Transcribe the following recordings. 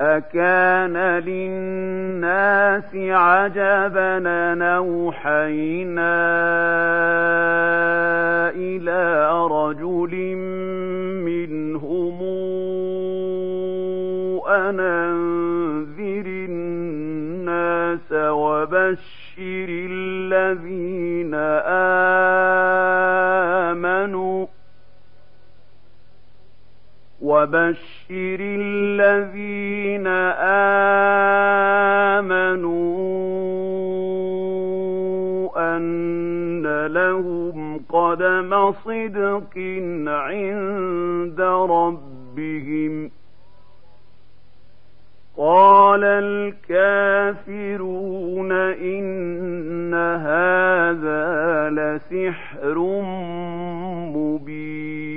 أكان للناس عجبا نوحينا إلى رجل منهم أن أنذر الناس وبشر الذين آمنوا وبشر الذين آمنوا أن لهم قدم صدق عند ربهم. قال الكافرون إن هذا لسحر مبين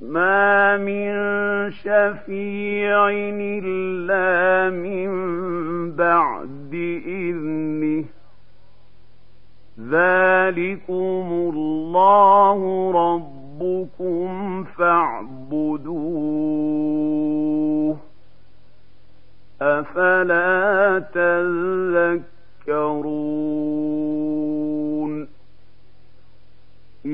ما من شفيع إلا من بعد إذنه ذلكم الله ربكم فاعبدوه أفلا تذكرون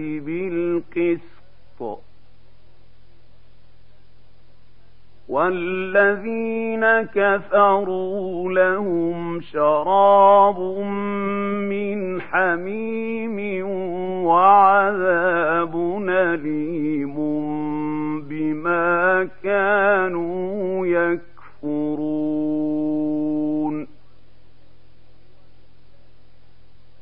بالقسط. والذين كفروا لهم شراب من حميم وعذاب أليم بما كانوا يكفرون.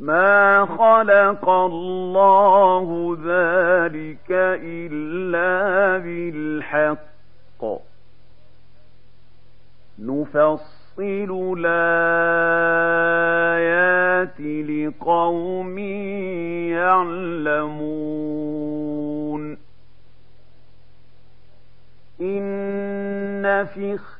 ما خلق الله ذلك إلا بالحق. نفصل الآيات لقوم يعلمون إن في اختلاف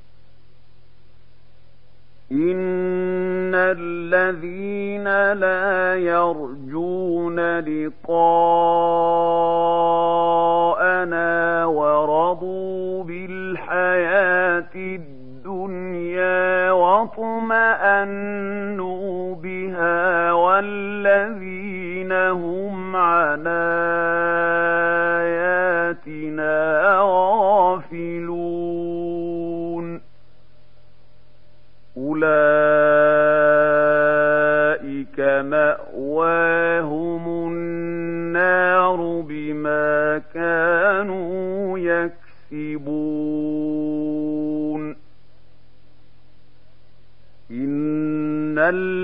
إن الذين لا يرجون لقاءنا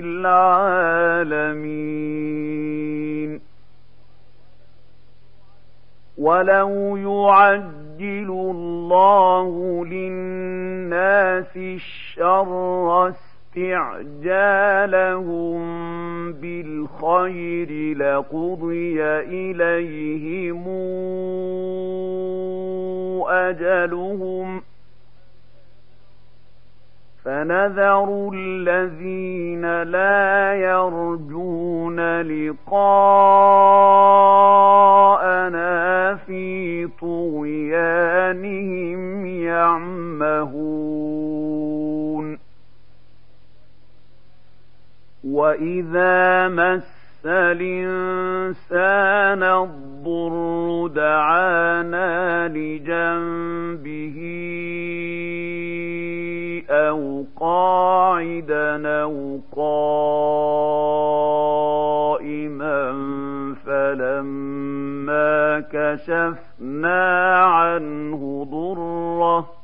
العالمين ولو يعجل الله للناس الشر استعجالهم بالخير لقضي إليهم أجلهم ۖ فنذر الذين لا يرجون لقاءنا في طغيانهم يعمهون واذا مس الانسان الضر دعانا لجنبه أو قاعدا أو قائما فلما كشفنا عنه ضره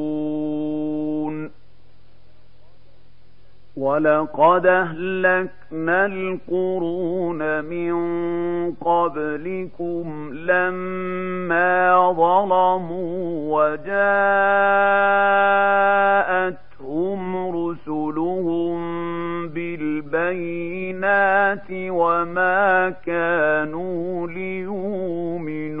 ولقد اهلكنا القرون من قبلكم لما ظلموا وجاءتهم رسلهم بالبينات وما كانوا ليؤمنوا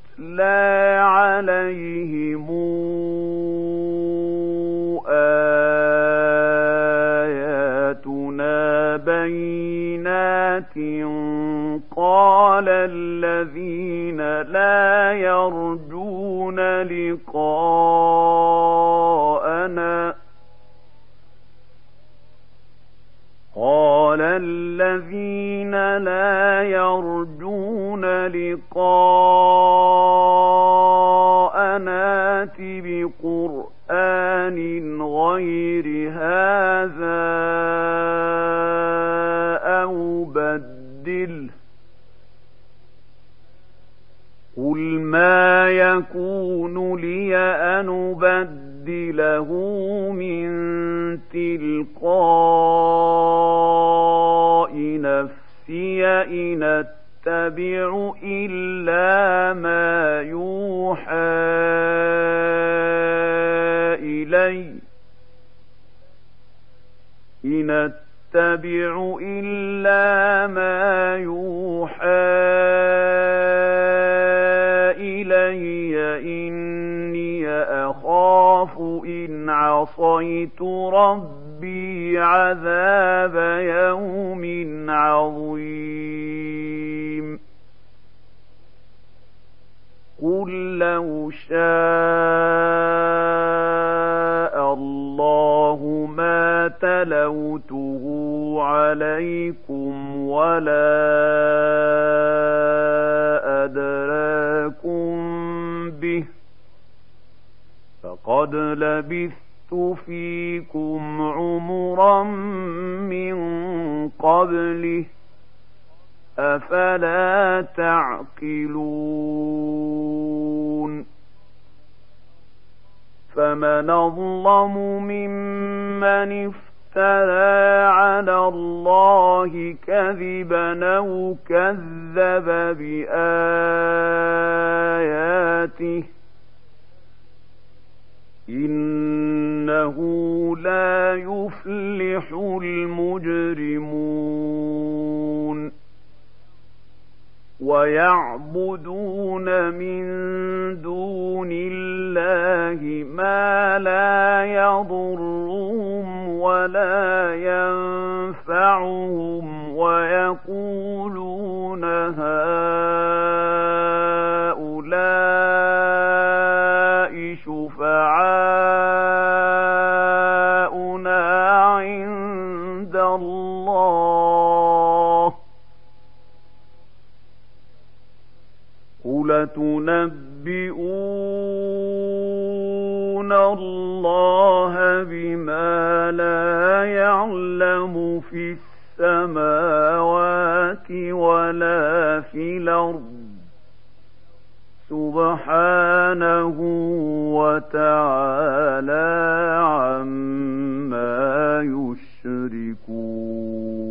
عليهم اياتنا بينات قال الذين لا يرجون لقاءنا قال الذين لا يرجون لقاءنا بقرآن غير هذا أو بدله قل ما يكون لي أن أبدله من تلقاء نفسي إن أتبع إلا ما يوحى إلي. إن أتبع إلا ما يوحى إلي. إني أخاف إن عصيت ربي عذاب يوم عليكم ولا أدراكم به فقد لبثت فيكم عمرا من قبله أفلا تعقلون فمن أظلم ممن افترى على الله كذبا أو كذب بآياته إنه لا يفلح المجرمون ويعبدون من دون الله ما لا يضرهم ولا ينفعهم قل تنبئون الله بما لا يعلم في السماوات ولا في الأرض. سبحانه وتعالى عما يشركون.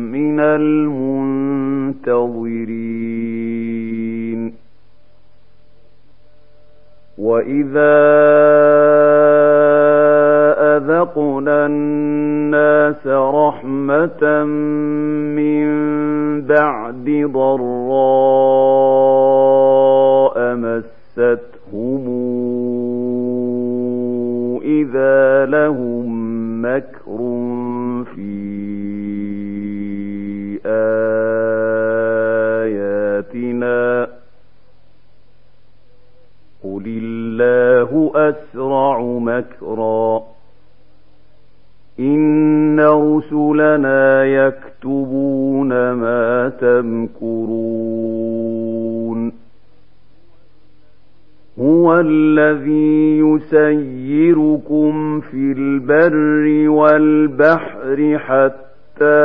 من المنتظرين. وإذا أذقنا الناس رحمة من بعد ضراء مستهم إذا لهم مكر الذي يسيركم في البر والبحر حتى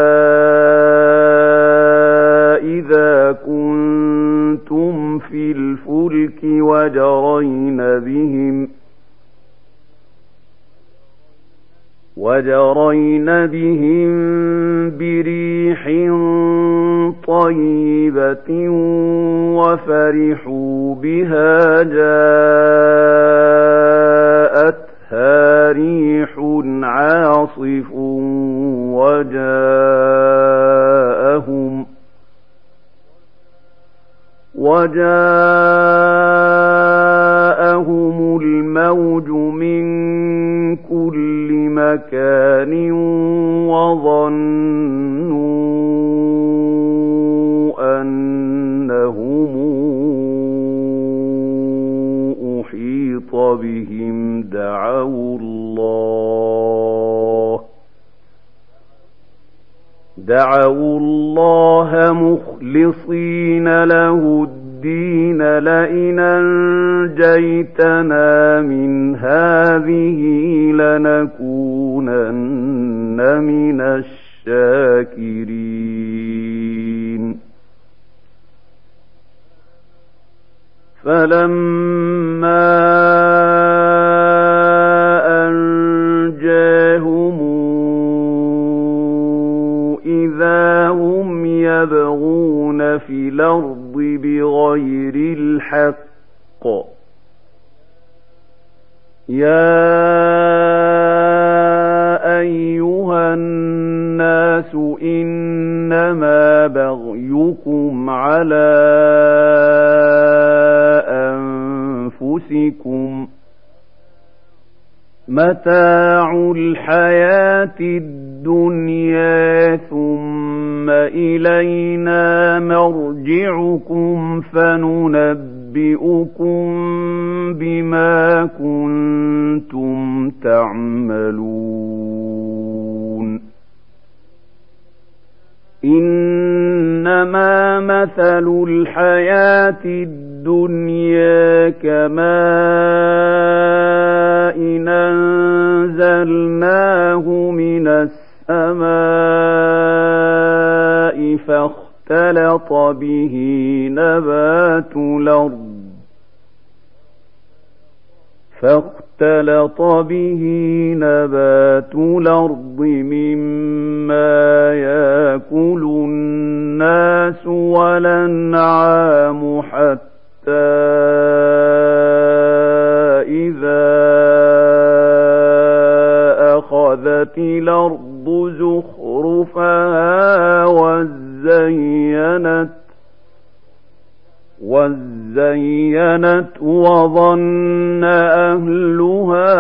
إذا كنتم في الفلك وجرين بهم وجرين بهم بريح طيبة وفرحوا بها الأرض بغير الحق. يا أيها الناس إنما بغيكم على أنفسكم. متاع الحياة الدنيا ثم إلينا مرجعكم فننبئكم بما كنتم تعملون. إنما مثل الحياة الدنيا كماء أنزلناه من السماء فاختلط به نبات الأرض. فاختلط به نبات الأرض مما يأكل الناس والأنعام حتى إذا أخذت الأرض زخرفها وزينت وزينت وظن أهلها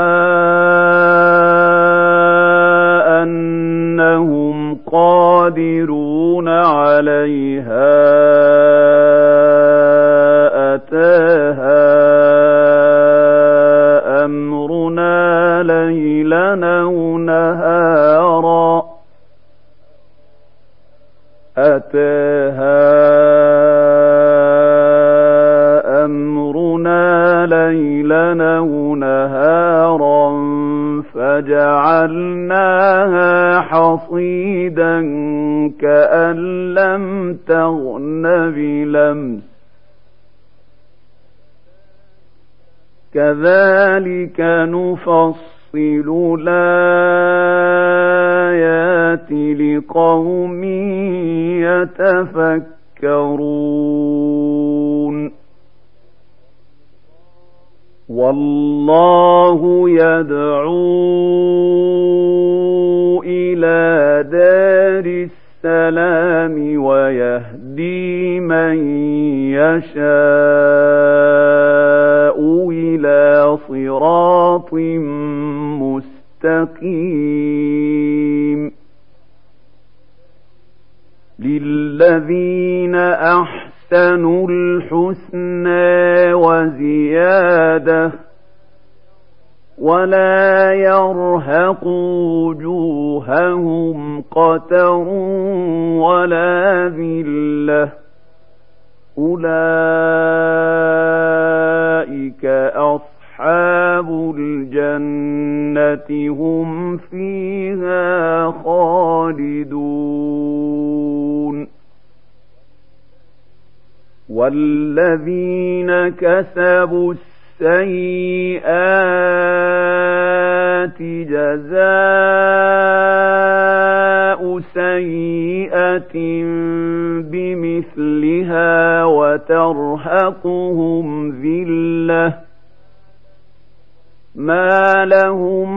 أنهم قادرون عليها أتاها أمرنا ليلا أو نهارا أتاها أمرنا ليلا أو نهارا فجعلناها حصيدا كأن لم تغن بلمس. كذلك نفصل الآيات لقوم يتفكرون. والله يدعو إلى دار السلام ويهدي من يشاء إلى صراط مستقيم. للذين أحسنوا الحسنى وزيادة ولا يرهق وجوههم قتر ولا ذلة أولئك أصحاب الجنة هم فيها خالدون والذين كسبوا السيئات جزاء سيئة بمثلها وترهقهم ذلة ما لهم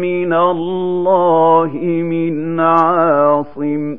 من الله من عاصم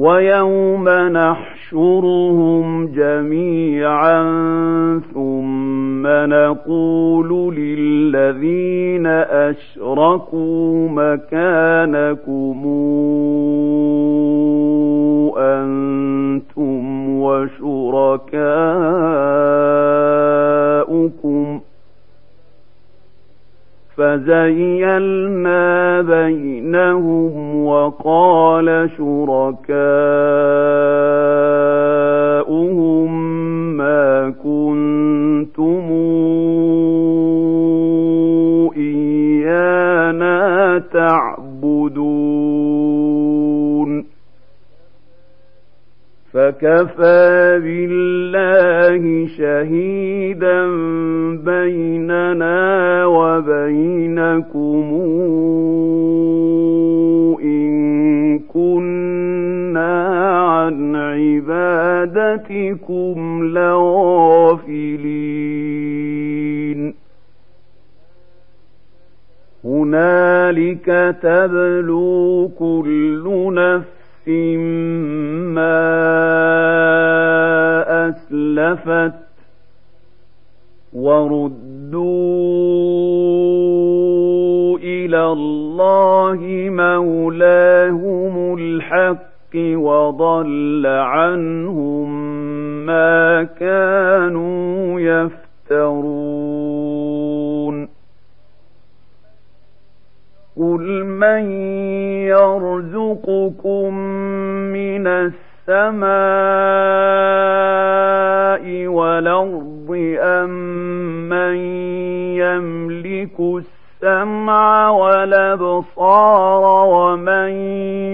ويوم نحشرهم جميعا ثم نقول للذين أشركوا مكانكم أنتم وشركاؤكم فزيلنا بينهم وقال شركاؤهم ما كنتم إيانا تعبدون. فكفى بالله شهيدا بيننا وبينكم إن كنا عن عبادتكم لغافلين هنالك تبلو كل نفس ما أسلفت وردوا إلى الله مولاهم الحق وضل عنهم ما كانوا يفترون قل من يرزقكم من السماء والأرض أم من يملك السمع والأبصار ومن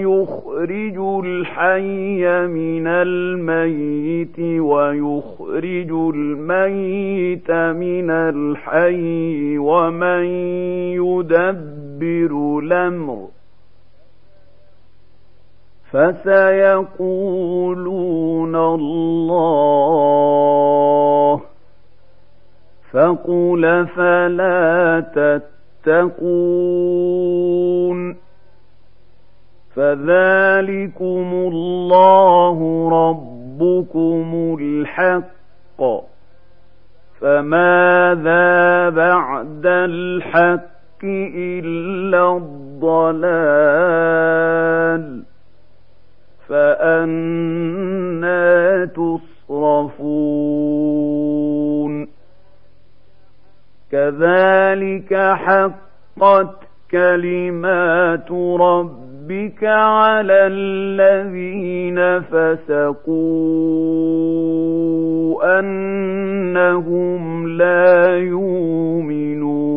يخرج الحي من الميت ويخرج الميت من الحي ومن يدبر الأمر فسيقولون الله فقل فلا تتقون فذلكم الله ربكم الحق فماذا بعد الحق إلا الضلال فأنا تصرفون كذلك حقت كلمات ربك على الذين فسقوا أنهم لا يؤمنون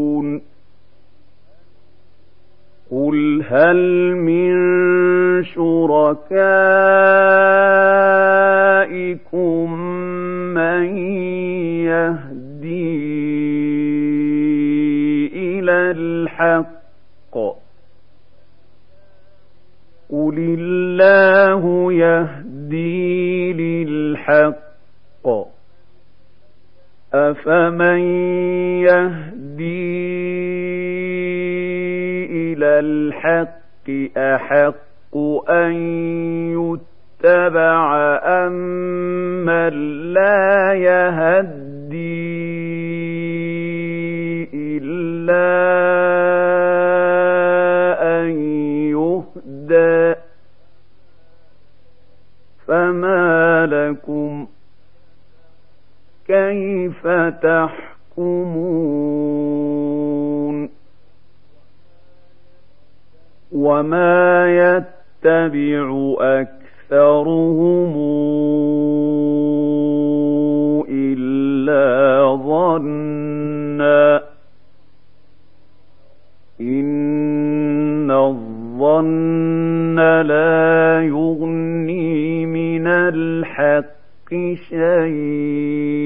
قل هل من شركائكم من يهدي إلى الحق قل الله يهدي للحق أفمن يهدي إلى الحق أحق أن يتبع أم من لا يهدي إلا أن يهدى فما لكم كيف تحكمون وما يتبع أكثرهم إلا ظنا إن الظن لا يغني من الحق شيئا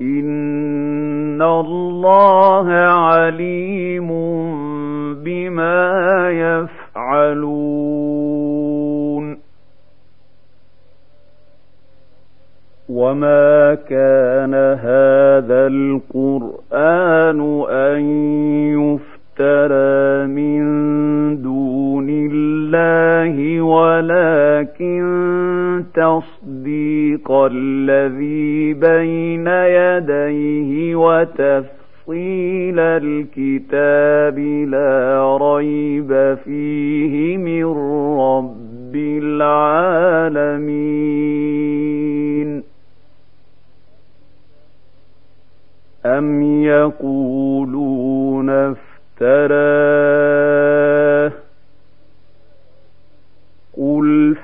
إن الله عليم بما يفعلون وما كان هذا القرآن أن يفترى من دون الله ولكن تصديق الذي بين يديه وتفصيل الكتاب لا ريب فيه من رب العالمين أم يقولون افتراه قل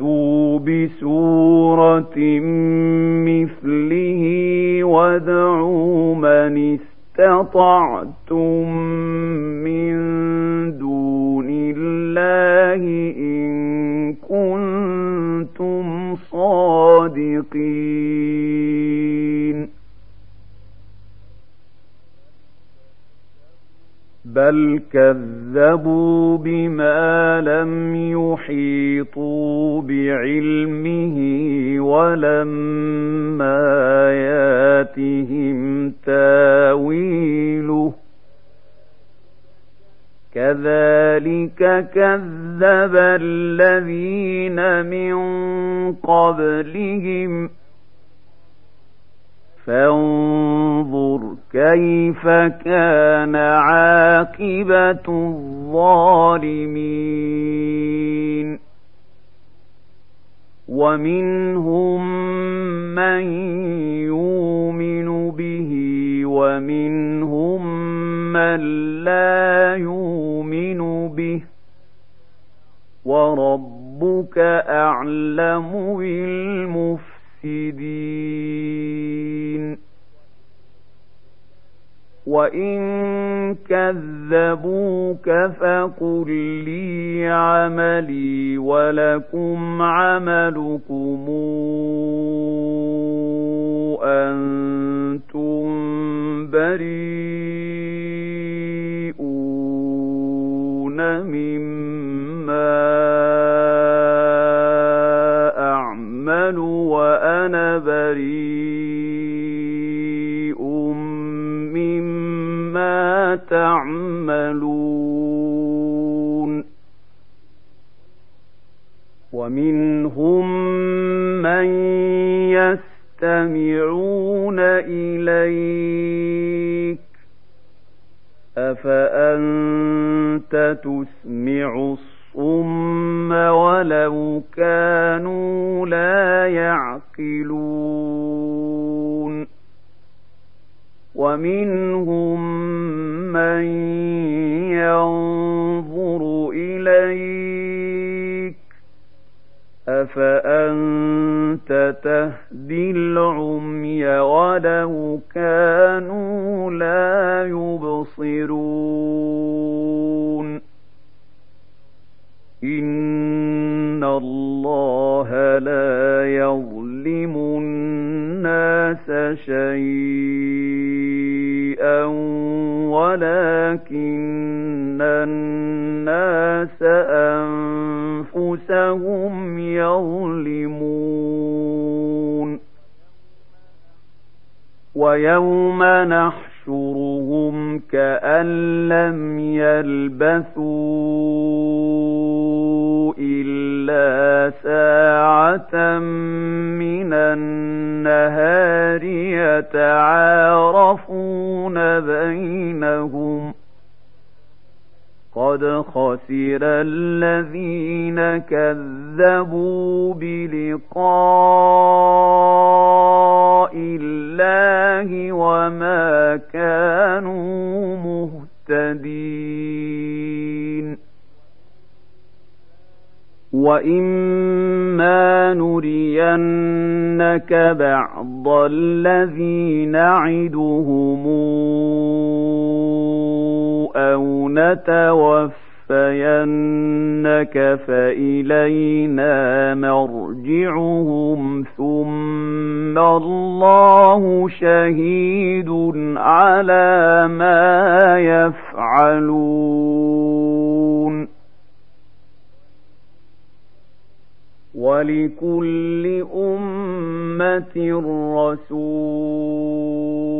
فاتوا بسورة مثله وادعوا من استطعتم من دون الله إن كنتم صادقين. بل كذبوا بما لم يحيطوا بعلمه ولما ياتهم تاويله كذلك كذب الذين من قبلهم فانظر كيف كان عاقبة الظالمين. ومنهم من يؤمن به ومنهم من لا يؤمن به. وربك أعلم بالمفسدين. وإن كذبوك فقل لي عملي ولكم عملكم أنتم بريئون مما بريء مما تعملون. ومنهم من يستمعون إليك. أفأنت تسمع الصم ولو كانوا لا يعقلون؟ ومنهم من ينظر إليك. أفأنت تهدي العمي ولو كانوا لا يبصرون. إن الله لا يظلم الناس شيئا ولكن الناس أنفسهم يظلمون. ويوم نحشرهم كأن لم يلبثوا إلا ساعة من النهار يتعارفون بينهم قد خسر الذين كذبوا بلقاء الله وما كانوا مهتدين واما نرينك بعض الذي نعدهم أو نتوفى نتوفينك فإلينا مرجعهم ثم الله شهيد على ما يفعلون. ولكل أمة رسول.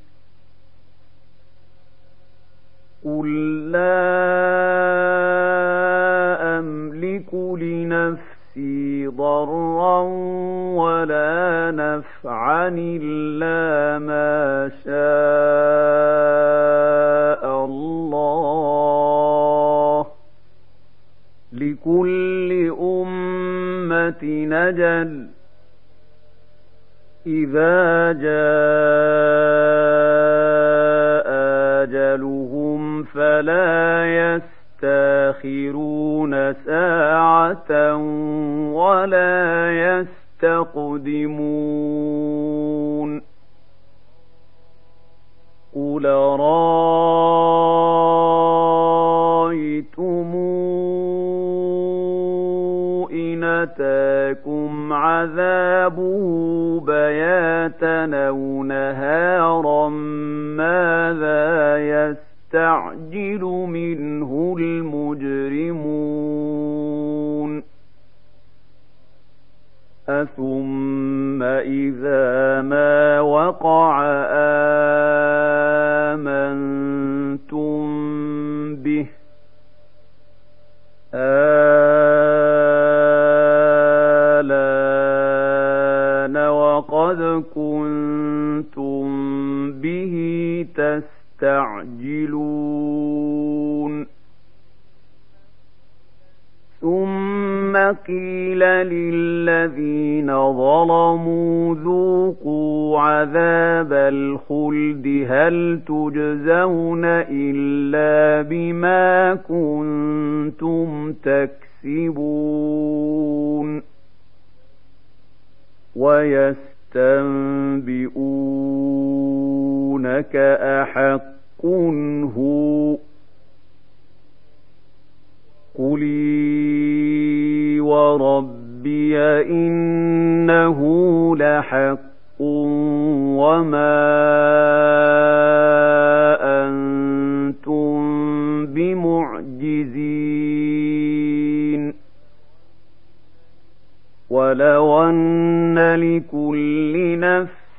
قل لا أملك لنفسي ضرا ولا نفعا إلا ما شاء الله لكل أمة نجل إذا جاء أجلهم فلا يستاخرون ساعة ولا يستقدمون. قل رأيتم إن أتاكم عذابه بياتا أو نهارا ماذا يستعجل منه المجرمون. أثم إذا ما وقع آمنتم به؟ آلان وقد كنتم به تستعجلون ثم قيل للذين ظلموا ذوقوا عذاب الخلد هل تجزون إلا بما كنتم تكسبون. ويستنبئونك أحق هو قلي وربي إنه لحق وما أنتم بمعجزين. ولو أن لكل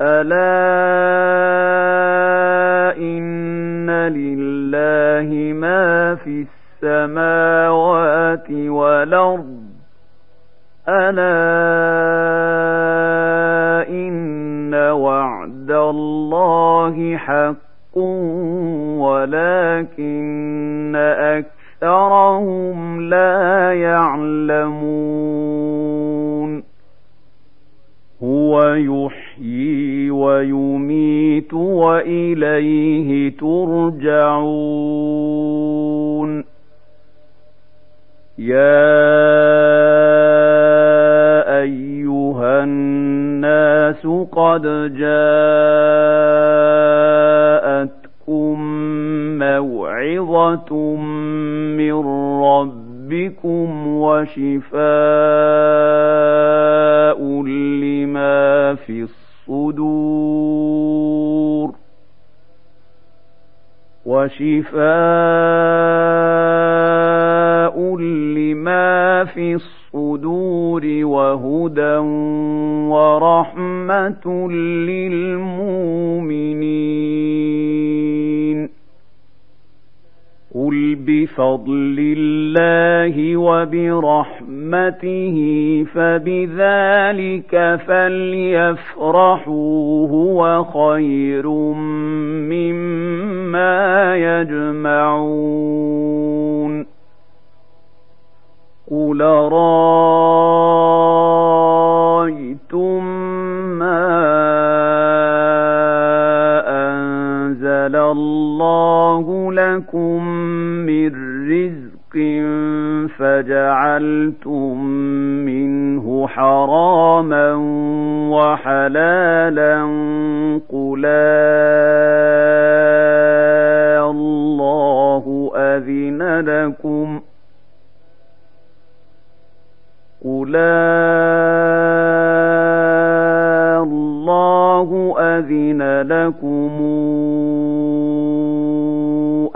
ألا إن لله ما في السماوات والأرض ألا إن وعد الله حق ولكن أكثرهم لا يعلمون هو يحيي ويميت وإليه ترجعون. يا أيها الناس قد جاءتكم موعظة من ربكم وشفاء لما في الصدور وشفاء لما في الصدور وهدى ورحمة للمؤمنين قل بفضل الله وبرحمته فبذلك فليفرحوا هو خير مما يجمعون قل رأيتم الله لكم من رزق فجعلتم منه حراما وحلالا قل الله أذن لكم قل الله أذن لكم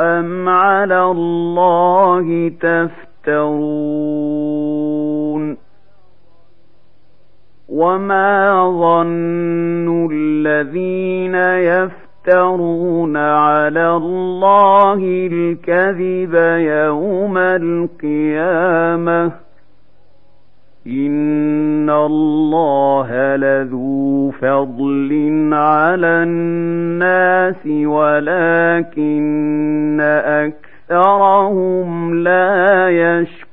أم على الله تفترون وما ظن الذين يفترون على الله الكذب يوم القيامه إن الله لذو فضل على الناس ولكن أكثرهم لا يشكرون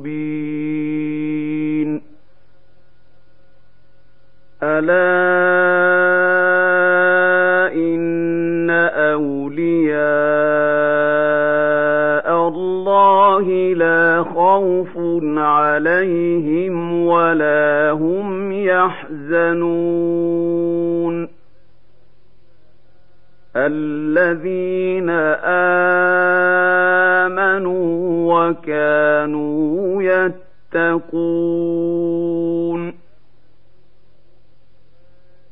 مبين ألا إن أولياء الله لا خوف عليهم ولا هم يحزنون. الذين آمنوا وكانوا يتقون.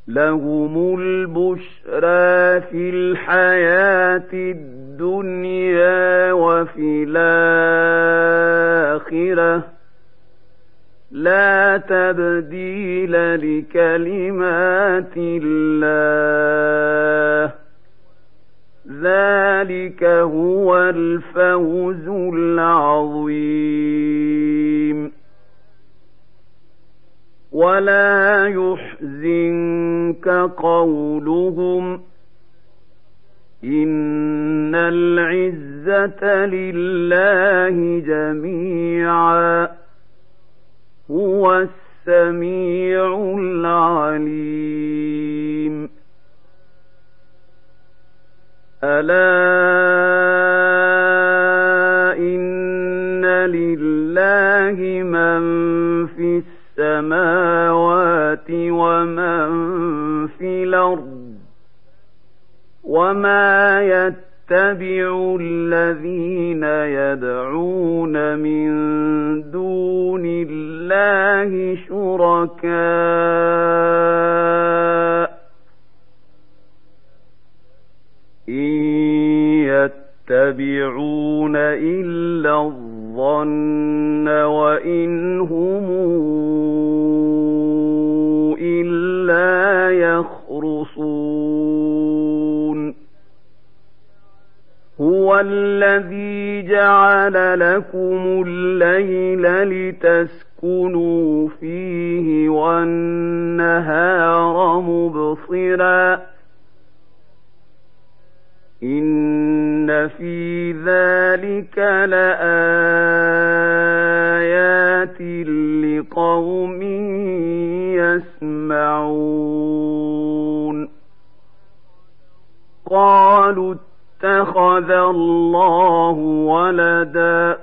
لهم البشرى في الحياة الدنيا وفي الآخرة. لا تبديل لكلمات الله. ذلك هو الفوز العظيم ولا يحزنك قولهم إن العزة لله جميعا هو السميع العليم ألا إن لله من في السماوات ومن في الأرض وما يتبع الذين يدعون من دون الله شركاء إن يتبعون إلا الظن وإن هم إلا يخرصون. هو الذي جعل لكم الليل لتسكنوا فيه والنهار مبصراً. إن في ذلك لآيات لقوم يسمعون قالوا اتخذ الله ولدا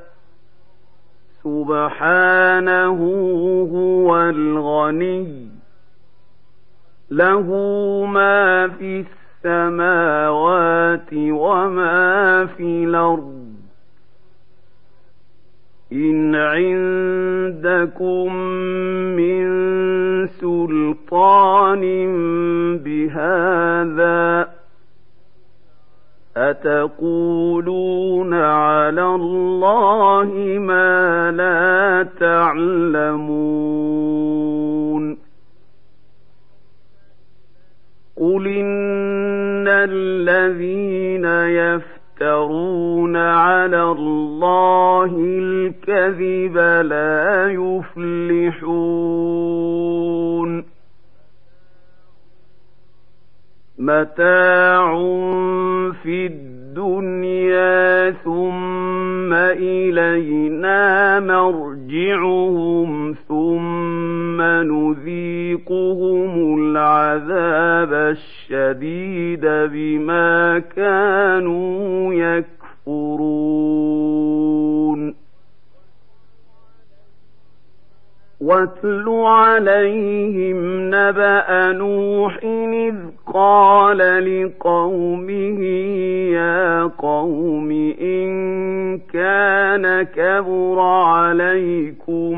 سبحانه هو الغني له ما في السماء السماوات وما في الأرض. إن عندكم من سلطان بهذا أتقولون على الله ما لا تعلمون. الذين يفترون على الله الكذب لا يفلحون. متاع في الدنيا ثم إلينا مرجعهم ثم نذيقهم العذاب الشديد بما كانوا يكفرون. واتل عليهم نبأ نوح إذ قال لقومه يا قوم إن كان كبر عليكم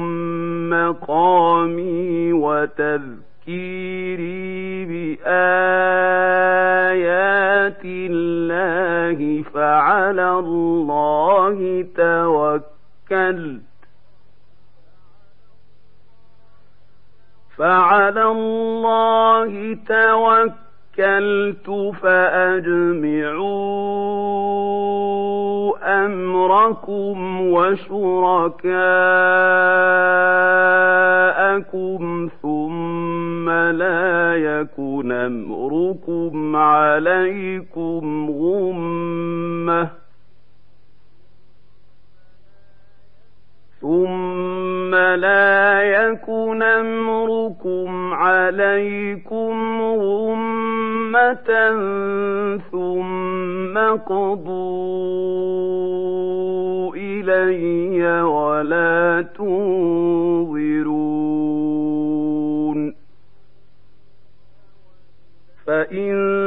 مقامي وتذكيري بآيات الله فعلى الله توكلت فعلى الله توكلت فأجمعوا أمركم وشركاءكم ثم لا يكن أمركم عليكم غمّةً ثم لا يكن امركم عليكم غمة ثم قضوا إلي ولا تنظرون فإن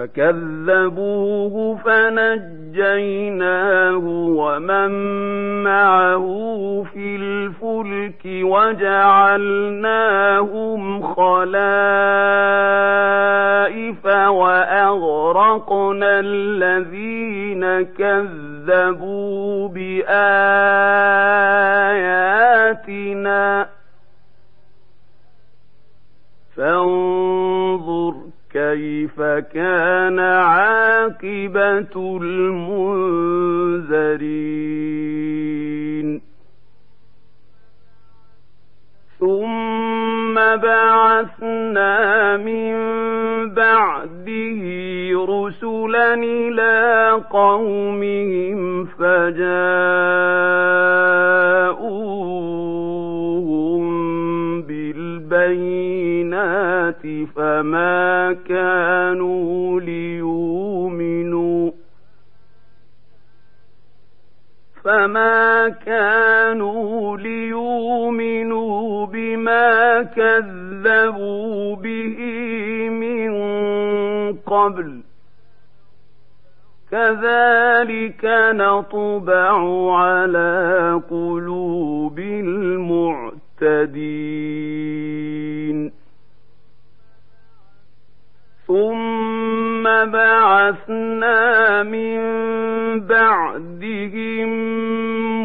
فكذبوه فنجيناه ومن معه في الفلك وجعلناهم خلائف وأغرقنا الذين كذبوا بآياتنا. فانظر كيف كان عاقبة المنذرين؟ ثم بعثنا من بعده رسلا إلى قومهم فجاءوهم بالبينات فما كانوا ليؤمنوا فما كانوا ليؤمنوا بما كذبوا به من قبل كذلك نطبع على قلوب المعتدين ثم بعثنا من بعدهم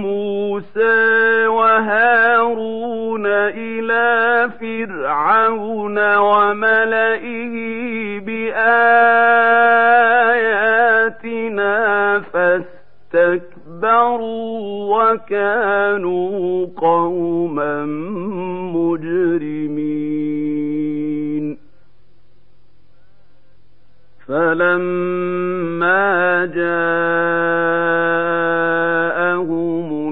موسى وهارون إلى فرعون وملئه بآياتنا فاستكبروا وكانوا قوما مجرمين فلما جاءهم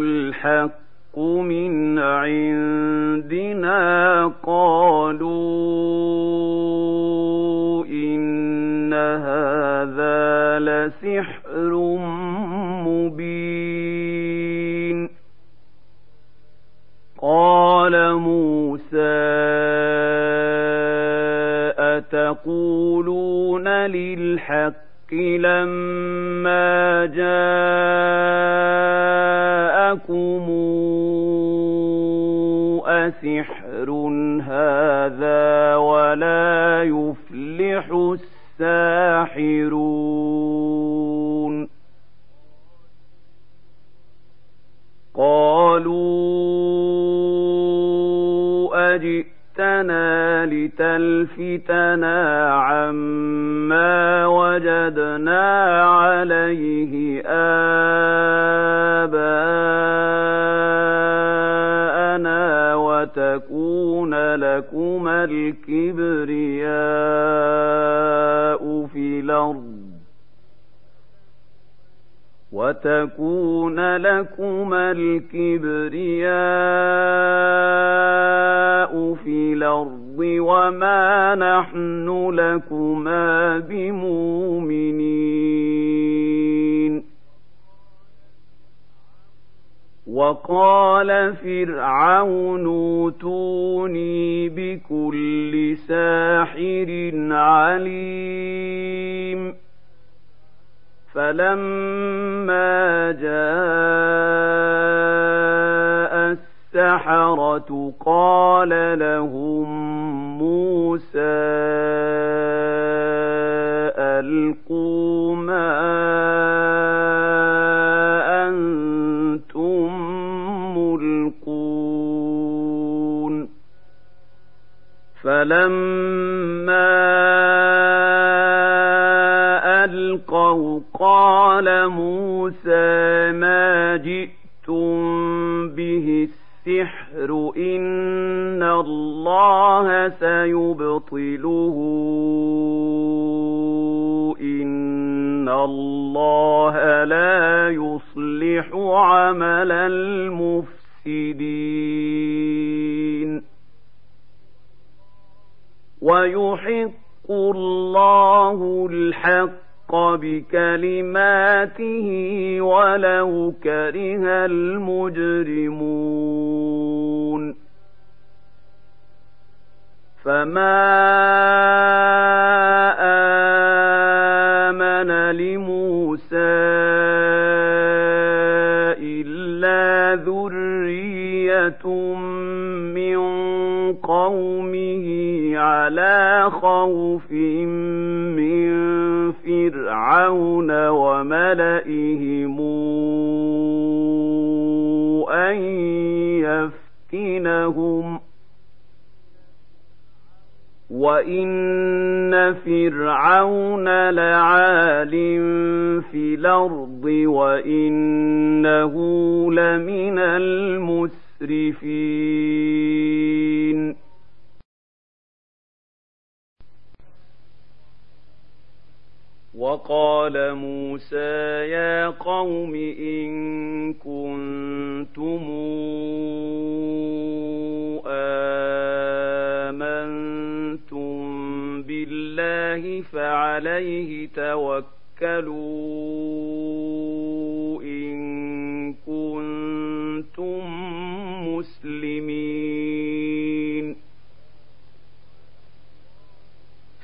الحق من عندنا قالوا إن هذا لسحر مبين قال موسى أتقولون للحق لما جاءكم أسحر هذا ولا يفلح الساحرون قالوا لتلفتنا عما وجدنا عليه آباءنا وتكون لكما الكبرياء في الأرض وتكون لكما الكبرياء في الأرض وما نحن لكما بمؤمنين. وقال فرعون اوتوني بكل ساحر عليم. فلما جاء السحرة قال لهم موسى ألقوا ما أنتم ملقون. فلما ألقوا قال موسى ما جئتم به السحر إن الله سيبطله. إن الله لا يصلح عمل المفسدين. ويحق الله الحق بكلماته ولو كره المجرمون فما آمن لموسى إلا ذرية من قومه على خوف من فرعون وملئهم أن يفتنهم وإن فرعون لعال في الأرض وإنه لمن المسرفين وقال موسى يا قوم إن كنتم آمنتم بالله فعليه توكلوا إن كنتم مسلمين.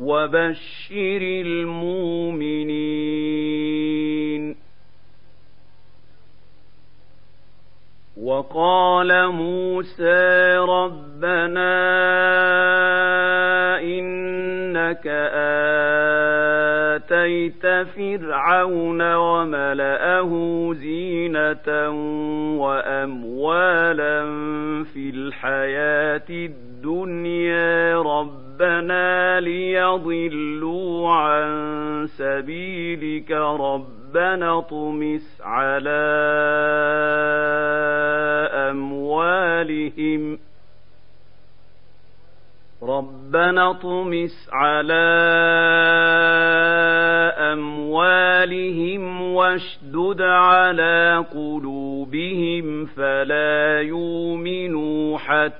وبشر المؤمنين. وقال موسى ربنا إنك آتيت فرعون وملأه زينة وأموالا في الحياة الدنيا رب ربنا ليضلوا عن سبيلك ربنا اطمس على أموالهم ربنا اطمس على أموالهم واشدد على قلوبهم فلا يؤمنوا حتى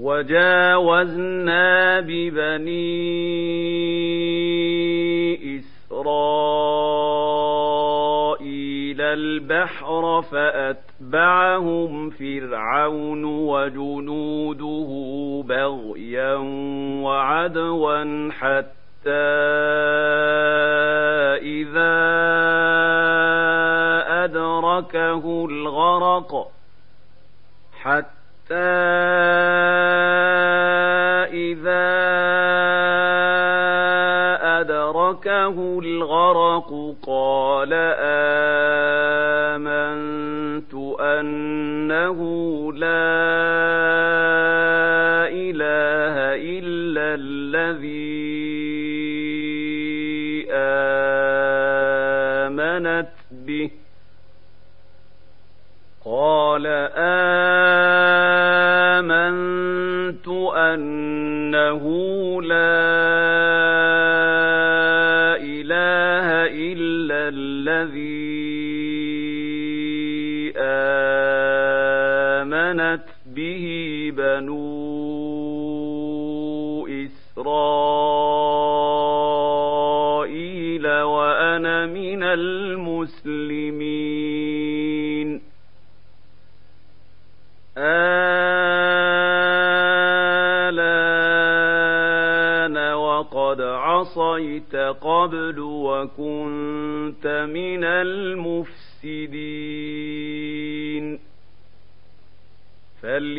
وجاوزنا ببني إسرائيل البحر فأتبعهم فرعون وجنوده بغيا وعدوا حتى إذا أدركه الغرق حتى إذا أدركه الغرق قال آمنت أنه لا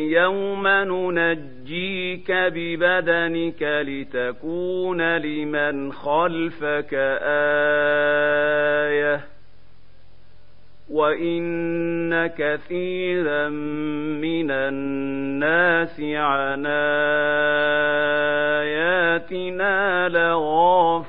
فاليوم ننجيك ببدنك لتكون لمن خلفك إيه وان كثيرا من الناس عن اياتنا لغافلون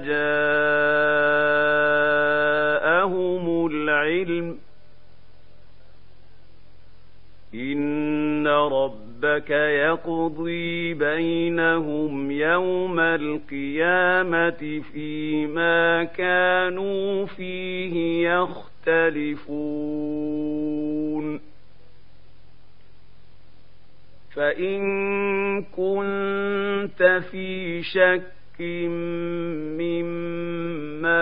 ربك يقضي بينهم يوم القيامة فيما كانوا فيه يختلفون فإن كنت في شك مما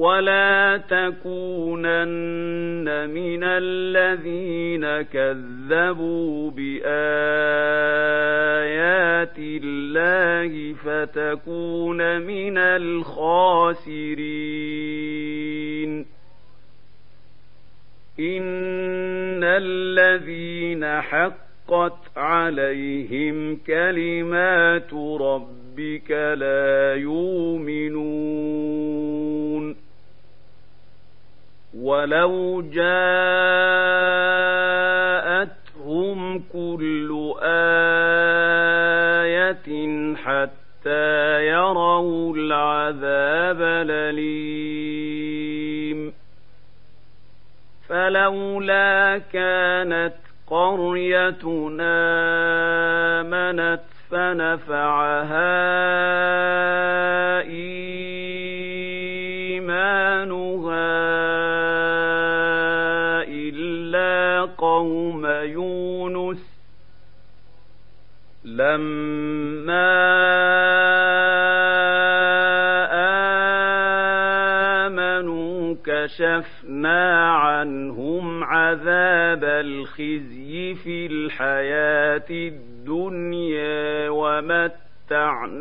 ولا تكونن من الذين كذبوا بايات الله فتكون من الخاسرين ان الذين حقت عليهم كلمات ربك لا يؤمنون ولو جاءتهم كل آية حتى يروا العذاب الأليم فلولا كانت قريتنا آمنت فنفعها إيمانها لما آمنوا كشفنا عنهم عذاب الخزي في الحياة الدنيا ومتعناهم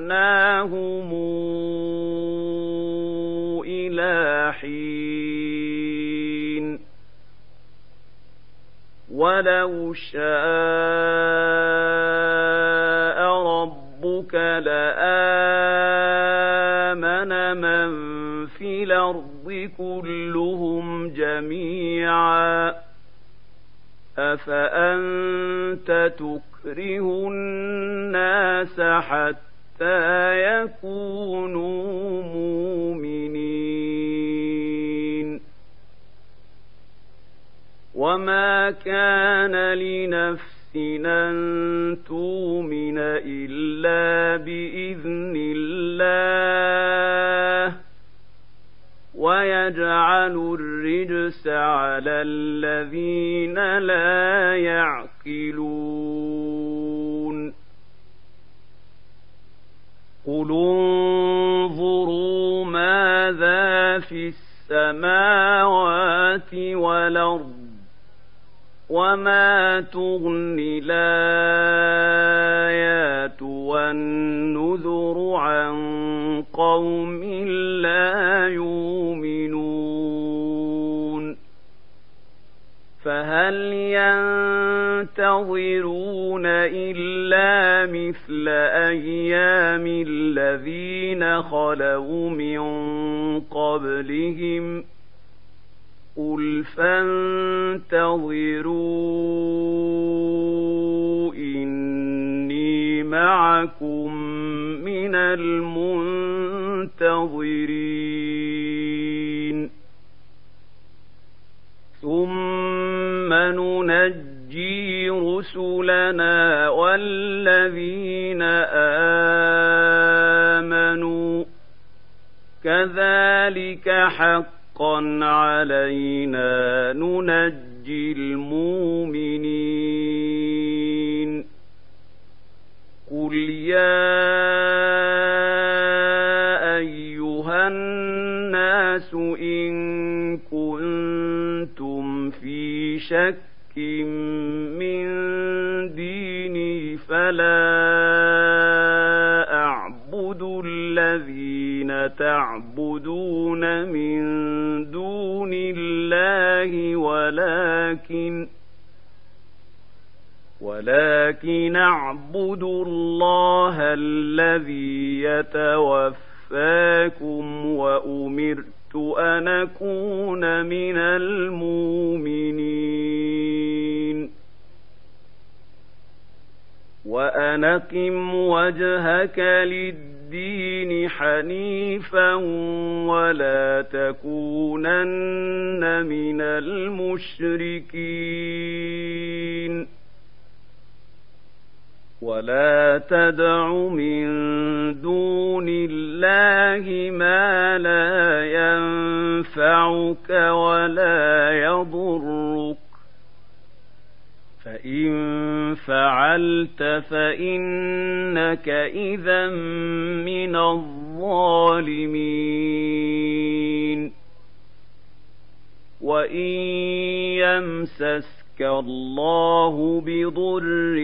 إلى حين. ولو شاء جميعا. أفأنت تكره الناس حتى يكونوا مؤمنين؟ وما كان لنفس أن تؤمن إلا بإذن الله. ويجعل الرجس على الذين لا يعقلون. قل انظروا ماذا في السماوات والأرض وما تغني الآيات والنذر عن قوم لا يؤمنون فهل ينتظرون إلا مثل أيام الذين خلوا من قبلهم ۖ قل فانتظروا إني معكم من المنتظرين ثم ننجي رسلنا والذين آمنوا. كذلك حق حقا علينا ننجي المؤمنين. قل يا ان كنتم في شك من ديني فلا الذين تعبدون من دون الله ولكن ولكن اعبدوا الله الذي يتوفاكم وأمرت أن أكون من المؤمنين وأن أقم وجهك للدين حنيفا ولا تكونن من المشركين ولا تدع من دون الله ما لا ينفعك ولا يضرك فإن فعلت فإنك إذا من الظالمين وإن يمسس الله بضر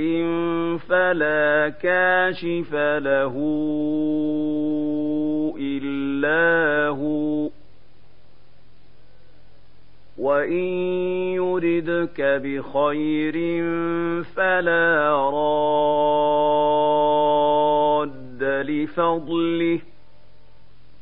فلا كاشف له إلا هو وإن يردك بخير فلا راد لفضله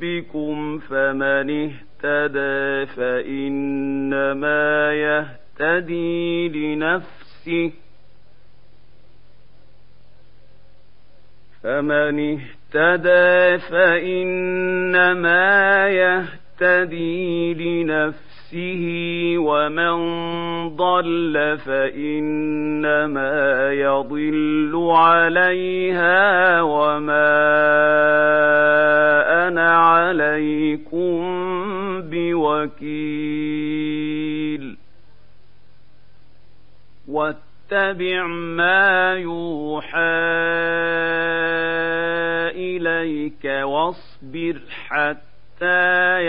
ربكم فمن اهتدى فإنما يهتدي لنفسه. فمن اهتدى فإنما يهتدي لنفسه. ومن ضل فإنما يضل عليها وما أنا عليكم بوكيل. واتبع ما يوحى إليك واصبر حتى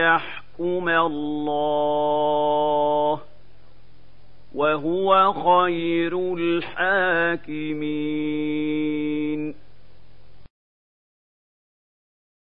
يحكم الله وهو خير الحاكمين